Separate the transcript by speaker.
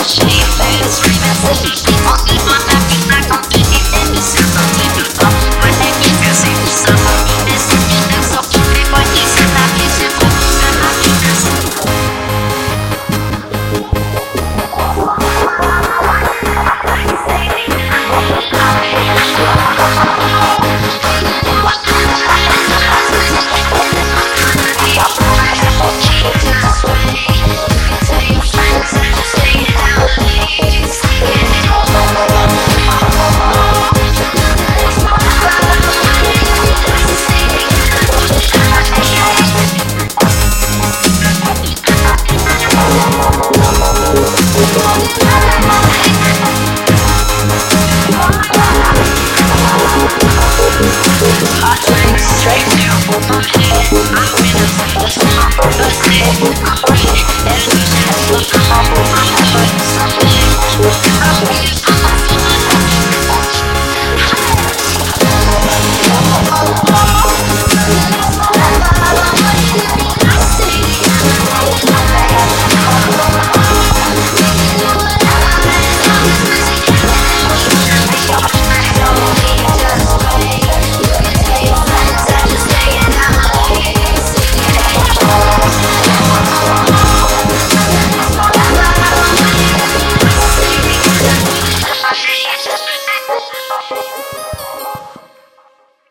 Speaker 1: Shape.